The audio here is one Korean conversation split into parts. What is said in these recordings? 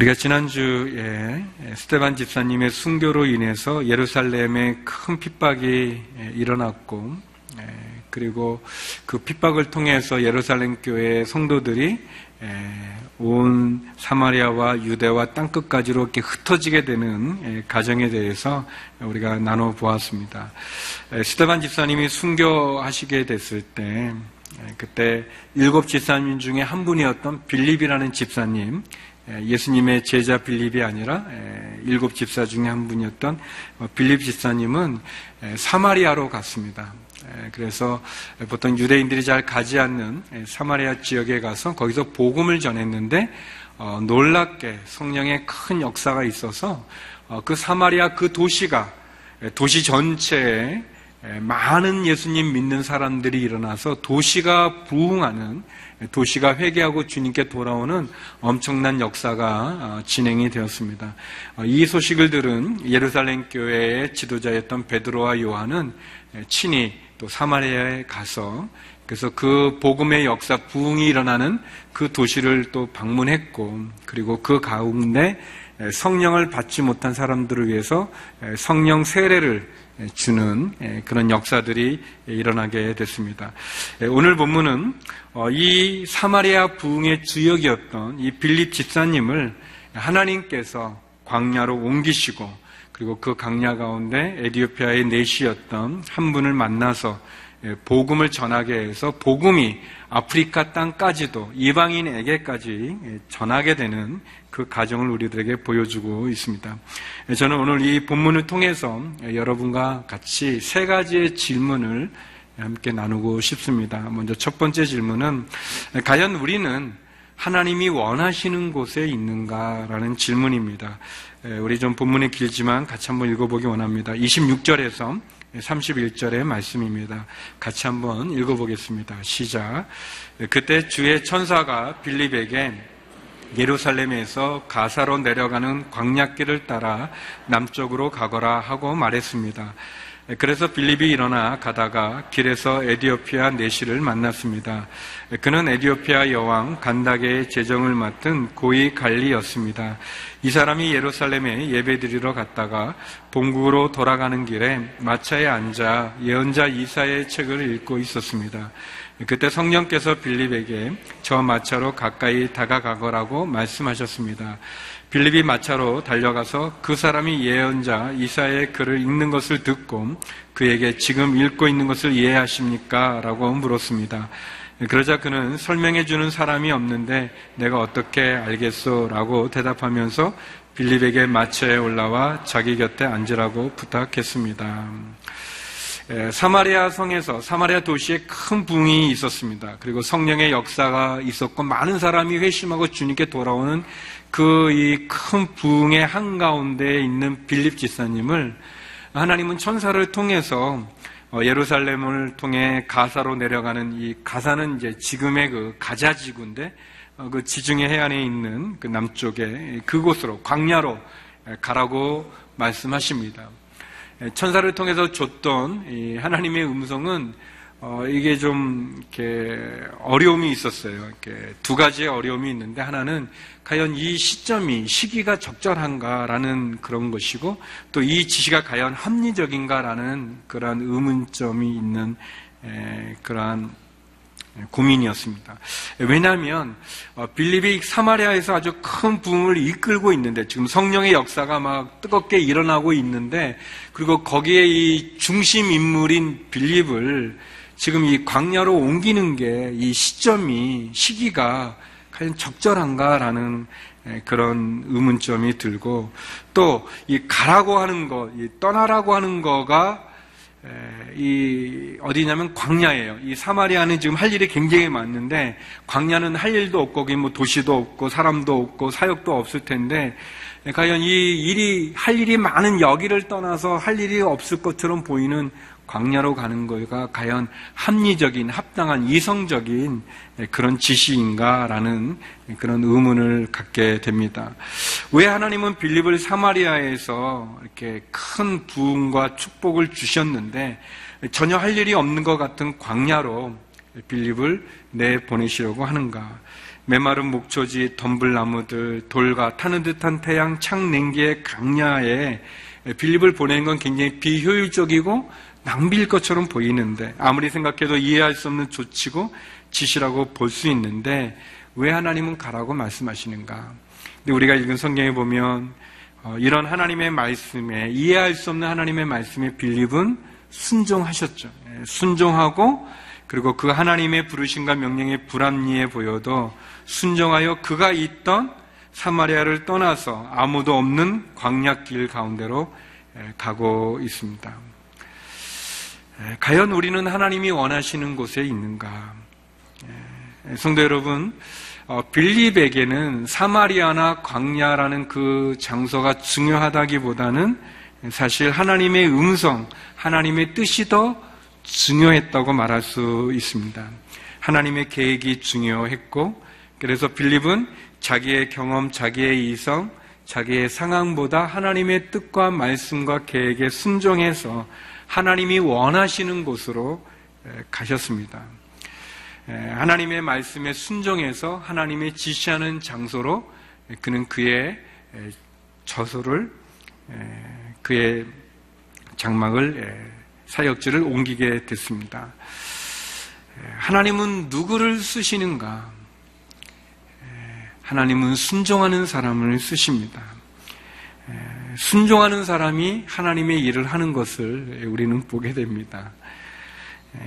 우리가 지난주에 스테반 집사님의 순교로 인해서 예루살렘에 큰 핍박이 일어났고 그리고 그 핍박을 통해서 예루살렘 교회 성도들이 온 사마리아와 유대와 땅끝까지로 이렇게 흩어지게 되는 가정에 대해서 우리가 나눠 보았습니다. 스테반 집사님이 순교하시게 됐을 때 그때 일곱 집사님 중에 한 분이었던 빌립이라는 집사님 예수님의 제자 빌립이 아니라 일곱 집사 중에 한 분이었던 빌립 집사님은 사마리아로 갔습니다. 그래서 보통 유대인들이 잘 가지 않는 사마리아 지역에 가서 거기서 복음을 전했는데 어, 놀랍게 성령의 큰 역사가 있어서 어, 그 사마리아 그 도시가 도시 전체에 많은 예수님 믿는 사람들이 일어나서 도시가 부흥하는 도시가 회개하고 주님께 돌아오는 엄청난 역사가 어, 진행이 되었습니다. 이 소식을 들은 예루살렘 교회의 지도자였던 베드로와 요한은 친히 또 사마리아에 가서 그래서 그 복음의 역사 부흥이 일어나는 그 도시를 또 방문했고 그리고 그 가운데 성령을 받지 못한 사람들을 위해서 성령 세례를 주는 그런 역사들이 일어나게 됐습니다. 오늘 본문은 어, 이 사마리아 부흥의 주역이었던 이 빌립 집사님을 하나님께서 광야로 옮기시고 그리고 그 강야 가운데 에디오피아의 내시였던 한 분을 만나서 예, 복음을 전하게 해서 복음이 아프리카 땅까지도 이방인에게까지 예, 전하게 되는 그 과정을 우리들에게 보여주고 있습니다. 예, 저는 오늘 이 본문을 통해서 여러분과 같이 세 가지의 질문을 함께 나누고 싶습니다. 먼저 첫 번째 질문은 과연 우리는 하나님이 원하시는 곳에 있는가라는 질문입니다. 우리 좀 본문이 길지만 같이 한번 읽어보기 원합니다. 26절에서 31절의 말씀입니다. 같이 한번 읽어보겠습니다. 시작. 그때 주의 천사가 빌립에게 예루살렘에서 가사로 내려가는 광약길을 따라 남쪽으로 가거라 하고 말했습니다. 그래서 빌립이 일어나 가다가 길에서 에디오피아 내시를 만났습니다. 그는 에디오피아 여왕 간다게의 재정을 맡은 고위 관리였습니다. 이 사람이 예루살렘에 예배드리러 갔다가 본국으로 돌아가는 길에 마차에 앉아 예언자 이사의 책을 읽고 있었습니다. 그때 성령께서 빌립에게 저 마차로 가까이 다가가거라고 말씀하셨습니다. 빌립이 마차로 달려가서 그 사람이 예언자 이사의 글을 읽는 것을 듣고 그에게 지금 읽고 있는 것을 이해하십니까? 라고 물었습니다. 그러자 그는 설명해 주는 사람이 없는데 내가 어떻게 알겠소? 라고 대답하면서 빌립에게 마차에 올라와 자기 곁에 앉으라고 부탁했습니다. 사마리아 성에서 사마리아 도시에 큰 붕이 있었습니다. 그리고 성령의 역사가 있었고 많은 사람이 회심하고 주님께 돌아오는 그 이 큰 부흥의 한가운데에 있는 빌립 지사님을 하나님은 천사를 통해서 어, 예루살렘을 통해 가사로 내려가는 이 가사는 이제 지금의 그 가자 지구인데 어, 그 지중해 해안에 있는 그 남쪽에 그곳으로 광야로 가라고 말씀하십니다. 천사를 통해서 줬던 하나님의 음성은 어, 이게 좀 이렇게 어려움이 있었어요. 이렇게 두 가지의 어려움이 있는데 하나는 과연 이 시점이 시기가 적절한가라는 그런 것이고 또 이 지시가 과연 합리적인가라는 그러한 의문점이 있는 에, 그러한 고민이었습니다. 왜냐하면 어, 빌립이 사마리아에서 아주 큰 부흥을 이끌고 있는데 지금 성령의 역사가 막 뜨겁게 일어나고 있는데 그리고 거기에 이 중심 인물인 빌립을 지금 이 광야로 옮기는 게 이 시점이 시기가 과연 적절한가라는 그런 의문점이 들고 또 이 가라고 하는 거, 이 떠나라고 하는 거가 이 어디냐면 광야예요. 이 사마리아는 지금 할 일이 굉장히 많은데 광야는 할 일도 없고 거기 뭐 도시도 없고 사람도 없고 사역도 없을 텐데 과연 이 일이 할 일이 많은 여기를 떠나서 할 일이 없을 것처럼 보이는 광야로 가는 거가 과연 합리적인, 합당한, 이성적인 그런 지시인가라는 그런 의문을 갖게 됩니다. 왜 하나님은 빌립을 사마리아에서 이렇게 큰 부흥과 축복을 주셨는데 전혀 할 일이 없는 것 같은 광야로 빌립을 내 보내시려고 하는가? 메마른 목초지, 덤불나무들, 돌과 타는 듯한 태양, 창냉기의 강야에 빌립을 보내는 건 굉장히 비효율적이고 낭비일 것처럼 보이는데 아무리 생각해도 이해할 수 없는 조치고 지시라고 볼 수 있는데 왜 하나님은 가라고 말씀하시는가? 근데 우리가 읽은 성경에 보면 어, 이런 하나님의 말씀에 이해할 수 없는 하나님의 말씀에 빌립은 순종하셨죠. 예, 순종하고 그리고 그 하나님의 부르심과 명령에 불합리해 보여도 순종하여 그가 있던 사마리아를 떠나서 아무도 없는 광야길 가운데로 예, 가고 있습니다. 예, 과연 우리는 하나님이 원하시는 곳에 있는가? 성도 여러분, 어, 빌립에게는 사마리아나 광야라는 그 장소가 중요하다기보다는 사실 하나님의 음성, 하나님의 뜻이 더 중요했다고 말할 수 있습니다. 하나님의 계획이 중요했고, 그래서 빌립은 자기의 경험, 자기의 이성, 자기의 상황보다 하나님의 뜻과 말씀과 계획에 순종해서 하나님이 원하시는 곳으로 가셨습니다. 하나님의 말씀에 순종해서 하나님의 지시하는 장소로 그는 그의 저소를 그의 장막을 사역지를 옮기게 됐습니다. 하나님은 누구를 쓰시는가? 하나님은 순종하는 사람을 쓰십니다. 순종하는 사람이 하나님의 일을 하는 것을 우리는 보게 됩니다.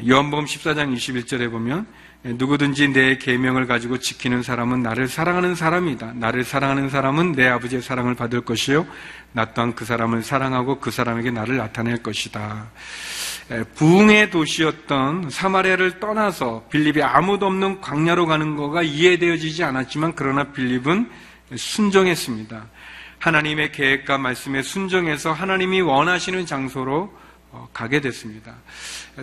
요한복음 14장 21절에 보면 누구든지 내 계명을 가지고 지키는 사람은 나를 사랑하는 사람이다. 나를 사랑하는 사람은 내 아버지의 사랑을 받을 것이요 나 또한 그 사람을 사랑하고 그 사람에게 나를 나타낼 것이다. 부흥의 도시였던 사마리아를 떠나서 빌립이 아무도 없는 광야로 가는 거가 이해되어지지 않았지만 그러나 빌립은 순종했습니다. 하나님의 계획과 말씀에 순종해서 하나님이 원하시는 장소로 어, 가게 됐습니다.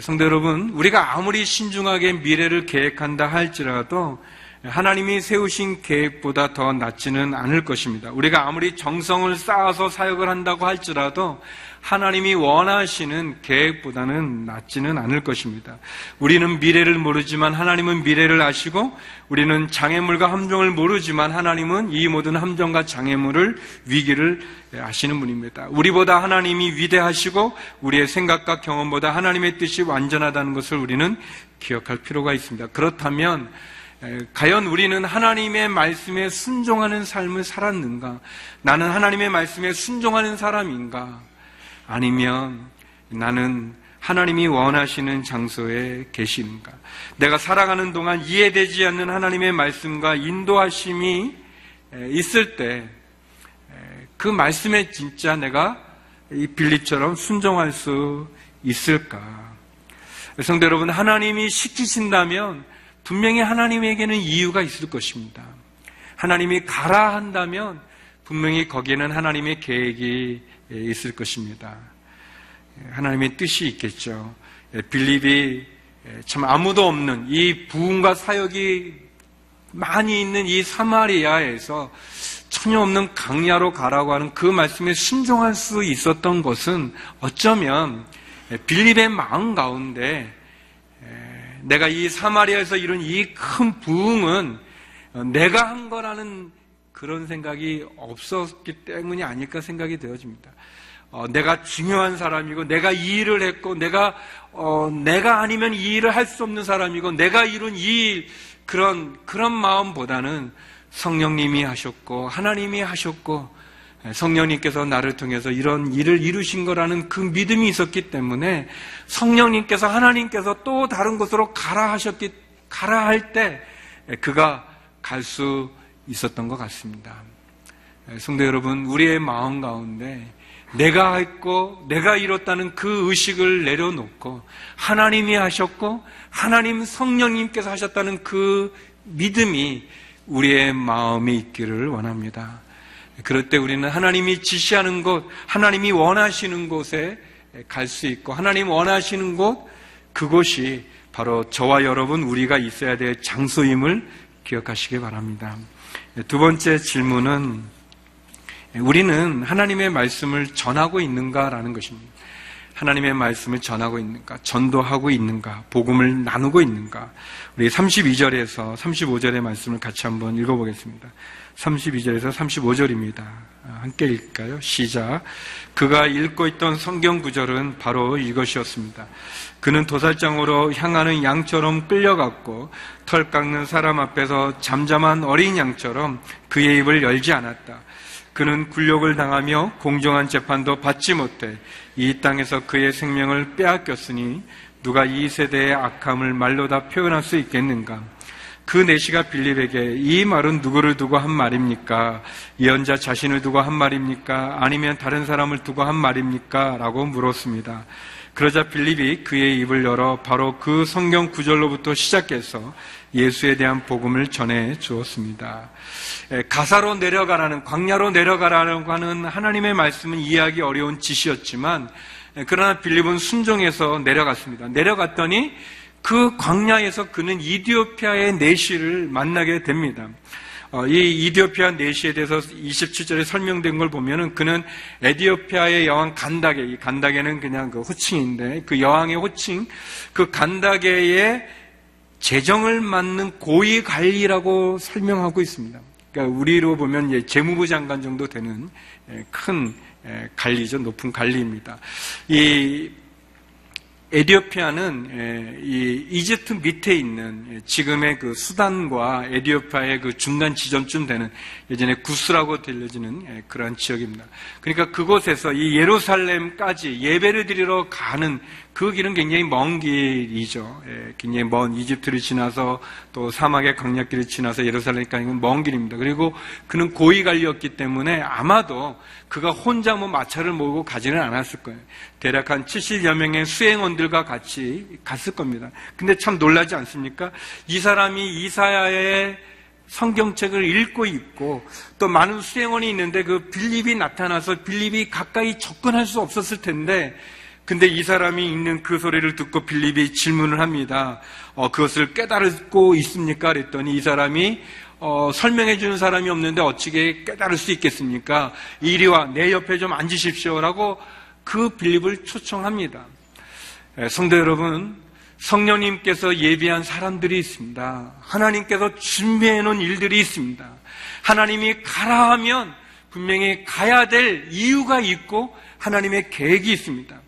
성도 여러분, 우리가 아무리 신중하게 미래를 계획한다 할지라도 하나님이 세우신 계획보다 더 낫지는 않을 것입니다. 우리가 아무리 정성을 쌓아서 사역을 한다고 할지라도 하나님이 원하시는 계획보다는 낫지는 않을 것입니다. 우리는 미래를 모르지만 하나님은 미래를 아시고 우리는 장애물과 함정을 모르지만 하나님은 이 모든 함정과 장애물을 위기를 아시는 분입니다. 우리보다 하나님이 위대하시고 우리의 생각과 경험보다 하나님의 뜻이 완전하다는 것을 우리는 기억할 필요가 있습니다. 그렇다면 과연 우리는 하나님의 말씀에 순종하는 삶을 살았는가? 나는 하나님의 말씀에 순종하는 사람인가? 아니면 나는 하나님이 원하시는 장소에 계시는가? 내가 살아가는 동안 이해되지 않는 하나님의 말씀과 인도하심이 있을 때 그 말씀에 진짜 내가 이 빌립처럼 순종할 수 있을까? 성도 여러분, 하나님이 시키신다면 분명히 하나님에게는 이유가 있을 것입니다. 하나님이 가라 한다면 분명히 거기에는 하나님의 계획이 있을 것입니다. 하나님의 뜻이 있겠죠. 빌립이 참 아무도 없는 이 부흥과 사역이 많이 있는 이 사마리아에서 전혀 없는 강야로 가라고 하는 그 말씀에 순종할 수 있었던 것은 어쩌면 빌립의 마음 가운데 내가 이 사마리아에서 이룬 이 큰 부흥은 내가 한 거라는 그런 생각이 없었기 때문이 아닐까 생각이 되어집니다. 어, 내가 중요한 사람이고, 내가 이 일을 했고, 내가, 어, 내가 아니면 이 일을 할 수 없는 사람이고, 내가 이룬 이 일, 그런, 그런 마음보다는 성령님이 하셨고, 하나님이 하셨고, 성령님께서 나를 통해서 이런 일을 이루신 거라는 그 믿음이 있었기 때문에 성령님께서 하나님께서 또 다른 곳으로 가라 하셨기, 가라 할 때 그가 갈 수 있었던 것 같습니다. 예, 성도 여러분, 우리의 마음 가운데 내가 했고 내가 이뤘다는 그 의식을 내려놓고 하나님이 하셨고 하나님 성령님께서 하셨다는 그 믿음이 우리의 마음에 있기를 원합니다. 그럴 때 우리는 하나님이 지시하는 곳, 하나님이 원하시는 곳에 갈 수 있고 하나님 원하시는 곳, 그곳이 바로 저와 여러분 우리가 있어야 될 장소임을 기억하시기 바랍니다. 두 번째 질문은 우리는 하나님의 말씀을 전하고 있는가라는 것입니다. 하나님의 말씀을 전하고 있는가, 전도하고 있는가, 복음을 나누고 있는가. 우리 32절에서 35절의 말씀을 같이 한번 읽어보겠습니다. 32절에서 35절입니다. 함께 읽을까요? 시작. 그가 읽고 있던 성경 구절은 바로 이것이었습니다. 그는 도살장으로 향하는 양처럼 끌려갔고 털 깎는 사람 앞에서 잠잠한 어린 양처럼 그의 입을 열지 않았다. 그는 굴욕을 당하며 공정한 재판도 받지 못해 이 땅에서 그의 생명을 빼앗겼으니 누가 이 세대의 악함을 말로 다 표현할 수 있겠는가? 그 내시가 빌립에게 이 말은 누구를 두고 한 말입니까? 예언자 자신을 두고 한 말입니까? 아니면 다른 사람을 두고 한 말입니까? 라고 물었습니다. 그러자 빌립이 그의 입을 열어 바로 그 성경 구절로부터 시작해서 예수에 대한 복음을 전해 주었습니다. 가사로 내려가라는, 광야로 내려가라고 하는 하나님의 말씀은 이해하기 어려운 지시였지만, 그러나 빌립은 순종해서 내려갔습니다. 내려갔더니 그 광야에서 그는 이디오피아의 내시를 만나게 됩니다. 어, 이 이디오피아 내시에 대해서 27절에 설명된 걸 보면은 그는 에디오피아의 여왕 간다게, 이 간다게는 그냥 그 호칭인데 그 여왕의 호칭, 그 간다게의 재정을 맡는 고위 관리라고 설명하고 있습니다. 그러니까 우리로 보면 재무부 장관 정도 되는 큰 관리죠, 높은 관리입니다. 이 에디오피아는 이 이집트 밑에 있는 지금의 그 수단과 에디오피아의 그 중간 지점쯤 되는 예전에 구스라고 들려지는 그러한 지역입니다. 그러니까 그곳에서 이 예루살렘까지 예배를 드리러 가는 그 길은 굉장히 먼 길이죠. 예, 굉장히 먼 이집트를 지나서 또 사막의 강약길을 지나서 예루살렘까지 는먼 길입니다. 그리고 그는 고위 관리였기 때문에 아마도 그가 혼자 뭐 마차를 몰고 가지는 않았을 거예요. 대략 한 70여 명의 수행원들과 같이 갔을 겁니다. 근데 참 놀라지 않습니까? 이 사람이 이사야의 성경책을 읽고 있고 또 많은 수행원이 있는데 그 빌립이 나타나서 빌립이 가까이 접근할 수 없었을 텐데 근데 이 사람이 읽는 그 소리를 듣고 빌립이 질문을 합니다. 어, 그것을 깨달고 있습니까? 그랬더니 이 사람이 어, 설명해 주는 사람이 없는데 어찌게 깨달을 수 있겠습니까? 이리 와 내 옆에 좀 앉으십시오라고 그 빌립을 초청합니다. 예, 성도 여러분, 성령님께서 예비한 사람들이 있습니다. 하나님께서 준비해 놓은 일들이 있습니다. 하나님이 가라 하면 분명히 가야 될 이유가 있고 하나님의 계획이 있습니다.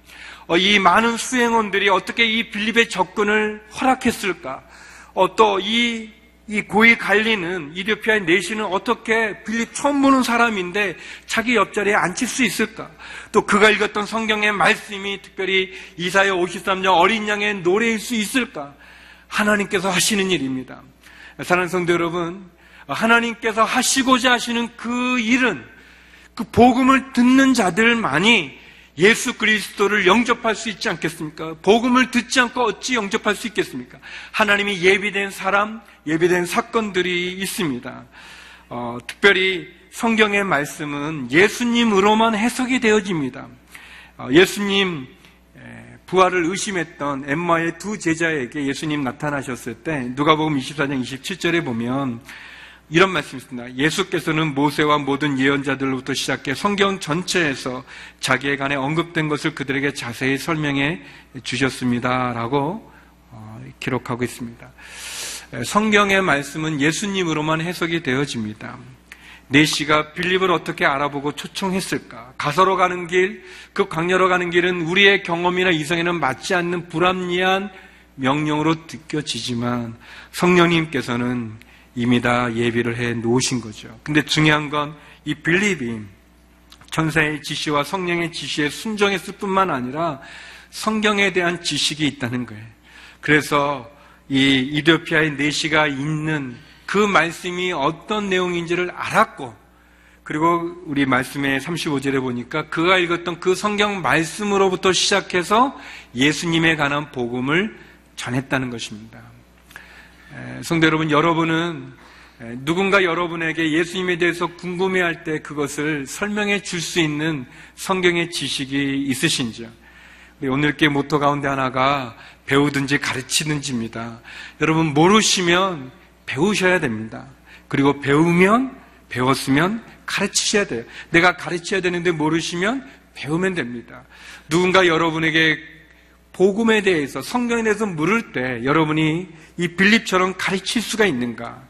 어, 이 많은 수행원들이 어떻게 이 빌립의 접근을 허락했을까? 어, 또이 이 고위 관리는 이디오피아의 내시는 어떻게 빌립 처음 보는 사람인데 자기 옆자리에 앉힐 수 있을까? 또 그가 읽었던 성경의 말씀이 특별히 이사야 53장 어린 양의 노래일 수 있을까? 하나님께서 하시는 일입니다. 사랑하는 성도 여러분, 하나님께서 하시고자 하시는 그 일은 그 복음을 듣는 자들만이 예수 그리스도를 영접할 수 있지 않겠습니까? 복음을 듣지 않고 어찌 영접할 수 있겠습니까? 하나님이 예비된 사람, 예비된 사건들이 있습니다. 어, 특별히 성경의 말씀은 예수님으로만 해석이 되어집니다. 어, 예수님 부활을 의심했던 엠마의 두 제자에게 예수님 나타나셨을 때 누가복음 24장 27절에 보면 이런 말씀이 있습니다. 예수께서는 모세와 모든 예언자들로부터 시작해 성경 전체에서 자기에 관해 언급된 것을 그들에게 자세히 설명해 주셨습니다. 라고 어, 기록하고 있습니다. 성경의 말씀은 예수님으로만 해석이 되어집니다. 네시가 빌립을 어떻게 알아보고 초청했을까? 가서로 가는 길, 그 광야로 가는 길은 우리의 경험이나 이성에는 맞지 않는 불합리한 명령으로 느껴지지만 성령님께서는 이미 다 예비를 해 놓으신 거죠. 근데 중요한 건 이 빌립이 천사의 지시와 성령의 지시에 순종했을 뿐만 아니라 성경에 대한 지식이 있다는 거예요. 그래서 이 이디오피아의 내시가 있는 그 말씀이 어떤 내용인지를 알았고 그리고 우리 말씀의 35절에 보니까 그가 읽었던 그 성경 말씀으로부터 시작해서 예수님에 관한 복음을 전했다는 것입니다. 성도 여러분, 여러분은 누군가 여러분에게 예수님에 대해서 궁금해할 때 그것을 설명해 줄 수 있는 성경의 지식이 있으신지요? 오늘께 모토 가운데 하나가 배우든지 가르치든지입니다. 여러분 모르시면 배우셔야 됩니다. 그리고 배우면 배웠으면 가르치셔야 돼요. 내가 가르쳐야 되는데 모르시면 배우면 됩니다. 누군가 여러분에게 복음에 대해서 성경에 대해서 물을 때 여러분이 이 빌립처럼 가르칠 수가 있는가?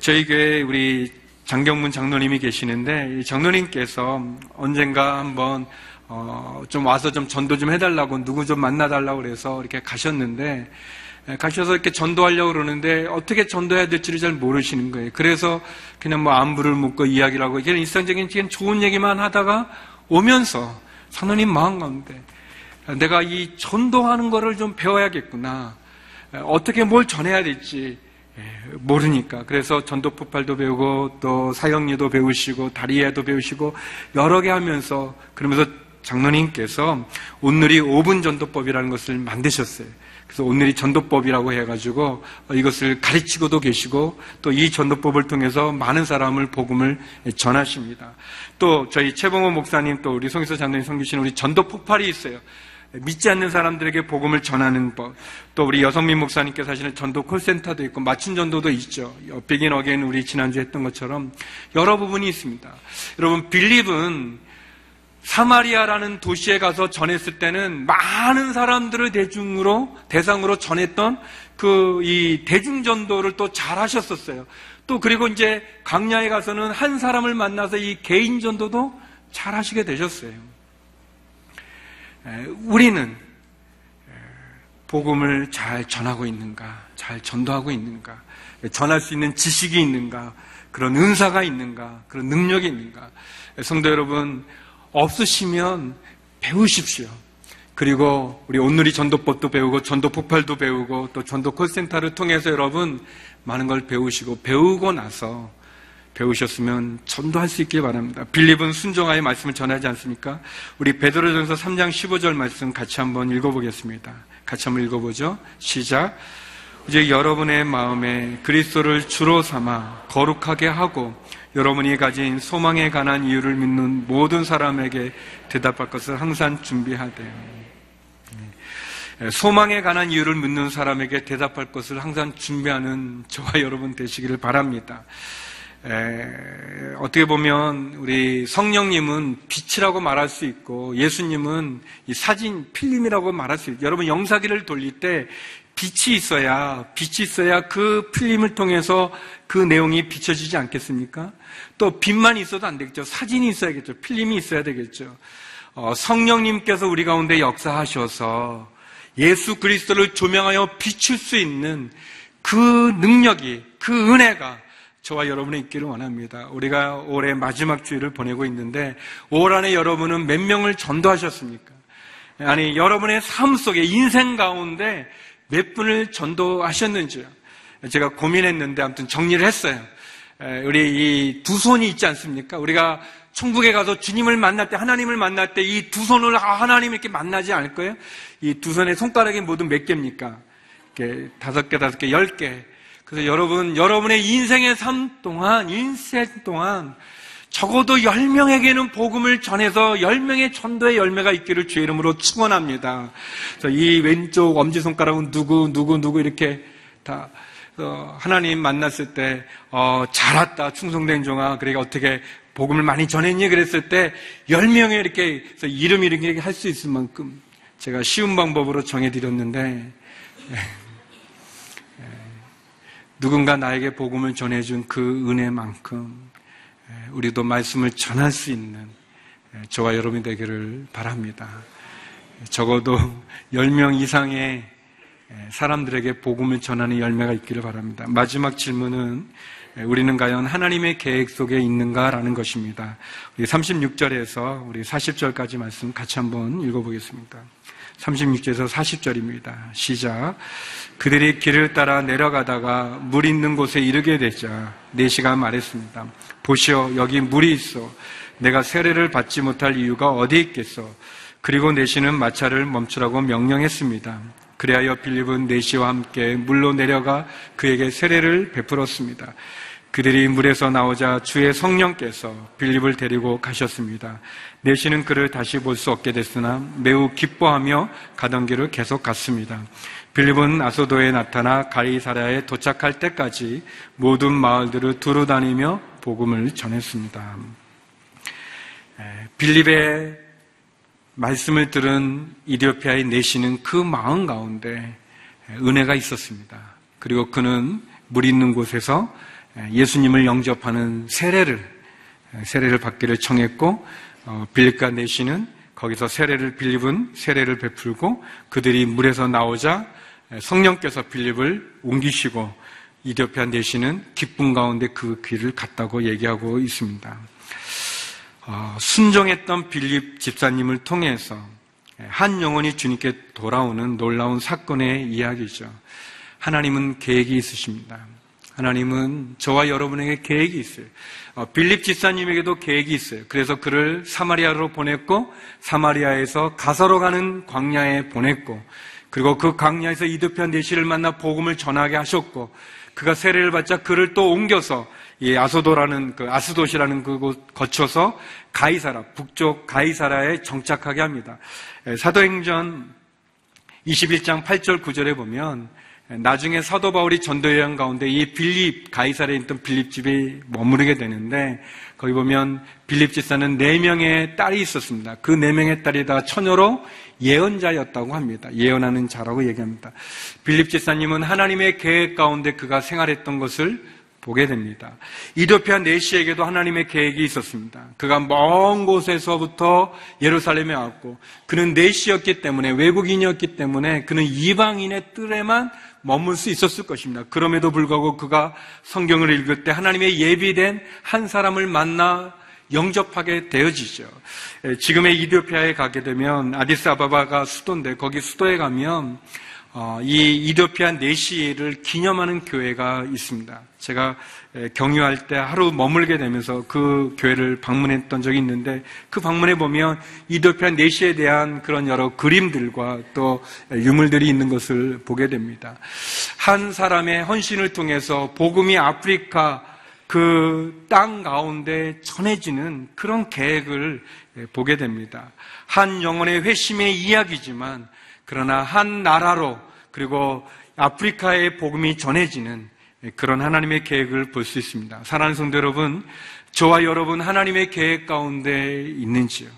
저희 교회 우리 장경문 장로님이 계시는데 이 장로님께서 언젠가 한번 어, 좀 와서 좀 전도 좀 해달라고 누구 좀 만나달라고 그래서 이렇게 가셨는데 에, 가셔서 이렇게 전도하려고 그러는데 어떻게 전도해야 될지를 잘 모르시는 거예요. 그래서 그냥 뭐 안부를 묻고 이야기를 하고 이런 일상적인 그냥 좋은 얘기만 하다가 오면서 장로님 마음 가운데 내가 이 전도하는 거를 좀 배워야겠구나. 에, 어떻게 뭘 전해야 될지 예, 모르니까. 그래서 전도 폭발도 배우고 또 사형리도 배우시고 다리에도 배우시고 여러 개 하면서 그러면서 장로님께서 온누리 5분 전도법이라는 것을 만드셨어요. 그래서 온누리 전도법이라고 해가지고 이것을 가르치고도 계시고 또 이 전도법을 통해서 많은 사람을 복음을 전하십니다. 또 저희 최봉호 목사님 또 우리 송희서 장로님 섬기시는 우리 전도 폭발이 있어요. 믿지 않는 사람들에게 복음을 전하는 법. 또 우리 여성민 목사님께서 하시는 전도 콜센터도 있고 맞춤 전도도 있죠. Begin Again 우리 지난주에 했던 것처럼 여러 부분이 있습니다. 여러분 빌립은 사마리아라는 도시에 가서 전했을 때는 많은 사람들을 대중으로 대상으로 전했던 그 이 대중 전도를 또 잘 하셨었어요. 또 그리고 이제 강야에 가서는 한 사람을 만나서 이 개인 전도도 잘 하시게 되셨어요. 우리는 복음을 잘 전하고 있는가, 잘 전도하고 있는가, 전할 수 있는 지식이 있는가, 그런 은사가 있는가, 그런 능력이 있는가. 성도 여러분, 없으시면 배우십시오. 그리고 우리 오늘이 전도법도 배우고 전도 폭발도 배우고 또 전도 콜센터를 통해서 여러분 많은 걸 배우시고 배우고 나서 배우셨으면 전도할 수 있길 바랍니다. 빌립은 순종하여 말씀을 전하지 않습니까? 우리 베드로전서 3장 15절 말씀 같이 한번 읽어보겠습니다. 같이 한번 읽어보죠. 시작. 이제 여러분의 마음에 그리스도를 주로 삼아 거룩하게 하고 여러분이 가진 소망에 관한 이유를 믿는 모든 사람에게 대답할 것을 항상 준비하되 소망에 관한 이유를 묻는 사람에게 대답할 것을 항상 준비하는 저와 여러분 되시기를 바랍니다. 에, 어떻게 보면 우리 성령님은 빛이라고 말할 수 있고 예수님은 이 사진 필름이라고 말할 수 있고 여러분 영사기를 돌릴 때 빛이 있어야 빛이 있어야 그 필름을 통해서 그 내용이 비춰지지 않겠습니까? 또 빛만 있어도 안 되겠죠. 사진이 있어야겠죠. 필름이 있어야 되겠죠. 어, 성령님께서 우리 가운데 역사하셔서 예수 그리스도를 조명하여 비출 수 있는 그 능력이 그 은혜가 저와 여러분이 있기를 원합니다. 우리가 올해 마지막 주일을 보내고 있는데 올 한해 여러분은 몇 명을 전도하셨습니까? 아니 여러분의 삶 속에 인생 가운데 몇 분을 전도하셨는지요? 제가 고민했는데 아무튼 정리를 했어요. 우리 이 두 손이 있지 않습니까? 우리가 천국에 가서 주님을 만날 때, 하나님을 만날 때 이 두 손을 하나님 이렇게 만나지 않을 거예요? 이 두 손의 손가락이 모두 몇 개입니까? 이렇게 다섯 개, 다섯 개, 열 개. 그래서 여러분, 여러분의 인생의 삶 동안, 인생 동안 적어도 10명에게는 복음을 전해서 10명의 전도의 열매가 있기를 주의 이름으로 축원합니다. 이 왼쪽 엄지손가락은 누구, 누구, 누구 이렇게 다 어, 하나님 만났을 때 어, 잘 왔다 충성된 종아 그러니까 어떻게 복음을 많이 전했니 그랬을 때 10명에 이렇게 이름 이렇게 할 수 있을 만큼 제가 쉬운 방법으로 정해드렸는데 누군가 나에게 복음을 전해준 그 은혜만큼 우리도 말씀을 전할 수 있는 저와 여러분이 되기를 바랍니다. 적어도 10명 이상의 사람들에게 복음을 전하는 열매가 있기를 바랍니다. 마지막 질문은 우리는 과연 하나님의 계획 속에 있는가라는 것입니다. 우리 36절에서 우리 40절까지 말씀 같이 한번 읽어보겠습니다. 36절에서 40절입니다. 시작. 그들이 길을 따라 내려가다가 물 있는 곳에 이르게 되자 네시가 말했습니다. 보시오, 여기 물이 있어. 내가 세례를 받지 못할 이유가 어디 있겠어? 그리고 네시는 마차를 멈추라고 명령했습니다. 그리하여 빌립은 네시와 함께 물로 내려가 그에게 세례를 베풀었습니다. 그들이 물에서 나오자 주의 성령께서 빌립을 데리고 가셨습니다. 내시는 그를 다시 볼 수 없게 됐으나 매우 기뻐하며 가던 길을 계속 갔습니다. 빌립은 아소도에 나타나 가이사라에 도착할 때까지 모든 마을들을 두루 다니며 복음을 전했습니다. 빌립의 말씀을 들은 이디오피아의 내시는 그 마음 가운데 은혜가 있었습니다. 그리고 그는 물 있는 곳에서 예수님을 영접하는 세례를 세례를 받기를 청했고 어, 빌립과 내시는 거기서 세례를 빌립은 세례를 베풀고 그들이 물에서 나오자 성령께서 빌립을 옮기시고 이디오피아 내시는 기쁨 가운데 그 길을 갔다고 얘기하고 있습니다. 어, 순종했던 빌립 집사님을 통해서 한 영혼이 주님께 돌아오는 놀라운 사건의 이야기죠. 하나님은 계획이 있으십니다. 하나님은 저와 여러분에게 계획이 있어요. 어, 빌립 집사님에게도 계획이 있어요. 그래서 그를 사마리아로 보냈고 사마리아에서 가서로 가는 광야에 보냈고 그리고 그 광야에서 이드편 내시를 만나 복음을 전하게 하셨고 그가 세례를 받자 그를 또 옮겨서 이 아소도라는 그 아스도시라는 그곳 거쳐서 가이사라 북쪽 가이사라에 정착하게 합니다. 사도행전 21장 8절 9절에 보면 나중에 사도 바울이 전도 여행 가운데 이 빌립 가이사에 있던 빌립 집에 머무르게 되는데 거기 보면 빌립 집사는 네 명의 딸이 있었습니다. 그 네 명의 딸이 다 처녀로 예언자였다고 합니다. 예언하는 자라고 얘기합니다. 빌립 집사님은 하나님의 계획 가운데 그가 생활했던 것을 보게 됩니다. 이도피아 네시에게도 하나님의 계획이 있었습니다. 그가 먼 곳에서부터 예루살렘에 왔고 그는 네시였기 때문에 외국인이었기 때문에 그는 이방인의 뜰에만 머물 수 있었을 것입니다. 그럼에도 불구하고 그가 성경을 읽을 때 하나님의 예비된 한 사람을 만나 영접하게 되어지죠. 지금의 이디오피아에 가게 되면 아디스 아바바가 수도인데 거기 수도에 가면 어, 이 이디오피아 네시를 기념하는 교회가 있습니다. 제가 경유할 때 하루 머물게 되면서 그 교회를 방문했던 적이 있는데 그 방문해 보면 이디오피아 네시에 대한 그런 여러 그림들과 또 유물들이 있는 것을 보게 됩니다. 한 사람의 헌신을 통해서 복음이 아프리카 그 땅 가운데 전해지는 그런 계획을 보게 됩니다. 한 영혼의 회심의 이야기지만 그러나 한 나라로 그리고 아프리카의 복음이 전해지는 그런 하나님의 계획을 볼 수 있습니다. 사랑하는 성도 여러분, 저와 여러분 하나님의 계획 가운데 있는지요?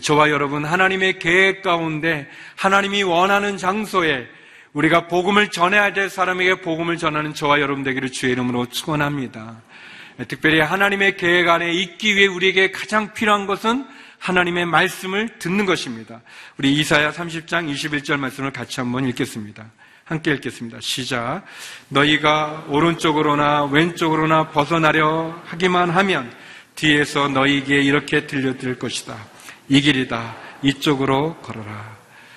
저와 여러분 하나님의 계획 가운데 하나님이 원하는 장소에 우리가 복음을 전해야 될 사람에게 복음을 전하는 저와 여러분 되기를 주의 이름으로 축원합니다. 특별히 하나님의 계획 안에 있기 위해 우리에게 가장 필요한 것은 하나님의 말씀을 듣는 것입니다. 우리 이사야 30장 21절 말씀을 같이 한번 읽겠습니다. 함께 읽겠습니다. 시작. 너희가 오른쪽으로나 왼쪽으로나 벗어나려 하기만 하면 뒤에서 너희에게 이렇게 들려드릴 것이다. 이 길이다. 이쪽으로 걸어라.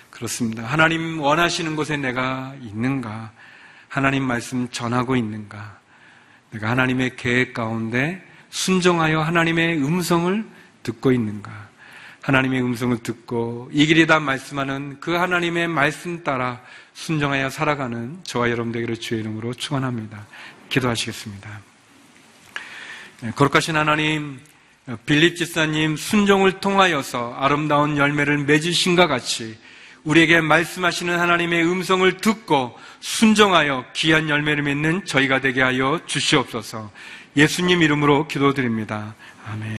그렇습니다. 하나님 원하시는 곳에 내가 있는가? 하나님 말씀 전하고 있는가? 내가 하나님의 계획 가운데 순종하여 하나님의 음성을 듣고 있는가? 하나님의 음성을 듣고 이 길이다 말씀하는 그 하나님의 말씀 따라 순정하여 살아가는 저와 여러분들에게 주의 이름으로 축원합니다. 기도하시겠습니다. 네, 거룩하신 하나님, 빌립 지사님 순종을 통하여서 아름다운 열매를 맺으신과 같이 우리에게 말씀하시는 하나님의 음성을 듣고 순종하여 귀한 열매를 맺는 저희가 되게 하여 주시옵소서. 예수님 이름으로 기도드립니다. 아멘.